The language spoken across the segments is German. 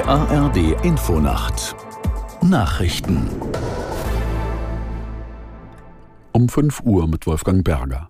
Die ARD Infonacht Nachrichten um 5 Uhr mit Wolfgang Berger.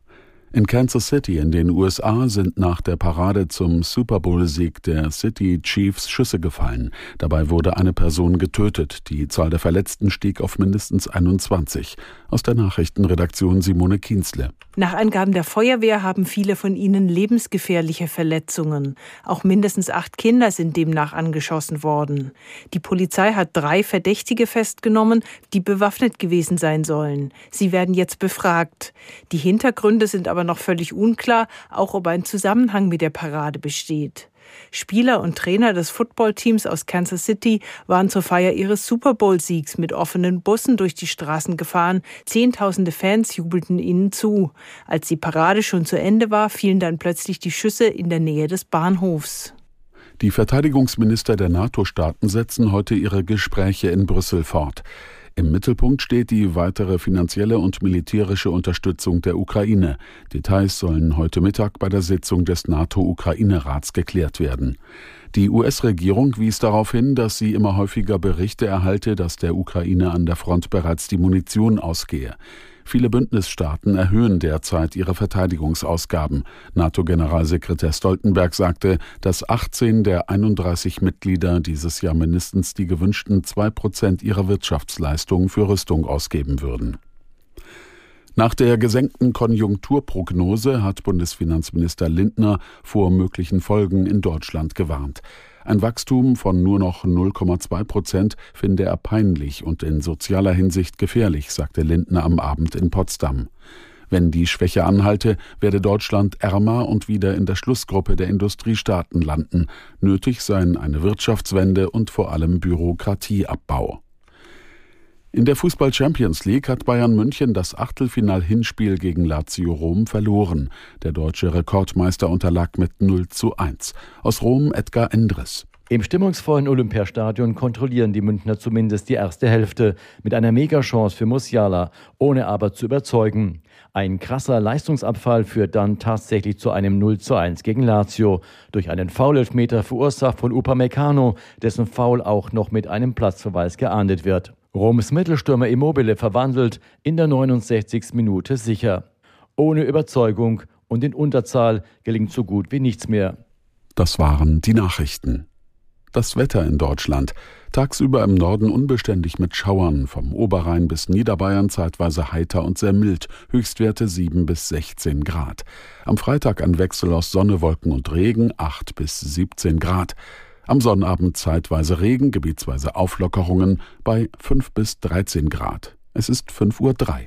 In Kansas City in den USA sind nach der Parade zum Super Bowl-Sieg der City Chiefs Schüsse gefallen. Dabei wurde eine Person getötet. Die Zahl der Verletzten stieg auf mindestens 21. Aus der Nachrichtenredaktion Simone Kienzle. Nach Angaben der Feuerwehr haben viele von ihnen lebensgefährliche Verletzungen. Auch mindestens acht Kinder sind demnach angeschossen worden. Die Polizei hat drei Verdächtige festgenommen, die bewaffnet gewesen sein sollen. Sie werden jetzt befragt. Die Hintergründe sind aber aber noch völlig unklar, auch ob ein Zusammenhang mit der Parade besteht. Spieler und Trainer des Footballteams aus Kansas City waren zur Feier ihres Super Bowl-Siegs mit offenen Bussen durch die Straßen gefahren. Zehntausende Fans jubelten ihnen zu. Als die Parade schon zu Ende war, fielen dann plötzlich die Schüsse in der Nähe des Bahnhofs. Die Verteidigungsminister der NATO-Staaten setzen heute ihre Gespräche in Brüssel fort. Im Mittelpunkt steht die weitere finanzielle und militärische Unterstützung der Ukraine. Details sollen heute Mittag bei der Sitzung des NATO-Ukraine-Rats geklärt werden. Die US-Regierung wies darauf hin, dass sie immer häufiger Berichte erhalte, dass der Ukraine an der Front bereits die Munition ausgehe. Viele Bündnisstaaten erhöhen derzeit ihre Verteidigungsausgaben. NATO-Generalsekretär Stoltenberg sagte, dass 18 der 31 Mitglieder dieses Jahr mindestens die gewünschten zwei Prozent ihrer Wirtschaftsleistung für Rüstung ausgeben würden. Nach der gesenkten Konjunkturprognose hat Bundesfinanzminister Lindner vor möglichen Folgen in Deutschland gewarnt. Ein Wachstum von nur noch 0,2 Prozent finde er peinlich und in sozialer Hinsicht gefährlich, sagte Lindner am Abend in Potsdam. Wenn die Schwäche anhalte, werde Deutschland ärmer und wieder in der Schlussgruppe der Industriestaaten landen. Nötig seien eine Wirtschaftswende und vor allem Bürokratieabbau. In der Fußball Champions League hat Bayern München das Achtelfinal-Hinspiel gegen Lazio Rom verloren. Der deutsche Rekordmeister unterlag mit 0 zu 1. Aus Rom Edgar Endres. Im stimmungsvollen Olympiastadion kontrollieren die Münchner zumindest die erste Hälfte mit einer Megachance für Musiala, ohne aber zu überzeugen. Ein krasser Leistungsabfall führt dann tatsächlich zu einem 0 zu 1 gegen Lazio durch einen Foulelfmeter verursacht von Upamecano, dessen Foul auch noch mit einem Platzverweis geahndet wird. Roms Mittelstürmer Immobile verwandelt in der 69. Minute sicher. Ohne Überzeugung und in Unterzahl gelingt so gut wie nichts mehr. Das waren die Nachrichten. Das Wetter in Deutschland. Tagsüber im Norden unbeständig mit Schauern, vom Oberrhein bis Niederbayern zeitweise heiter und sehr mild, Höchstwerte 7 bis 16 Grad. Am Freitag ein Wechsel aus Sonne, Wolken und Regen 8 bis 17 Grad. Am Sonnabend zeitweise Regen, gebietsweise Auflockerungen bei 5 bis 13 Grad. Es ist 5.03 Uhr.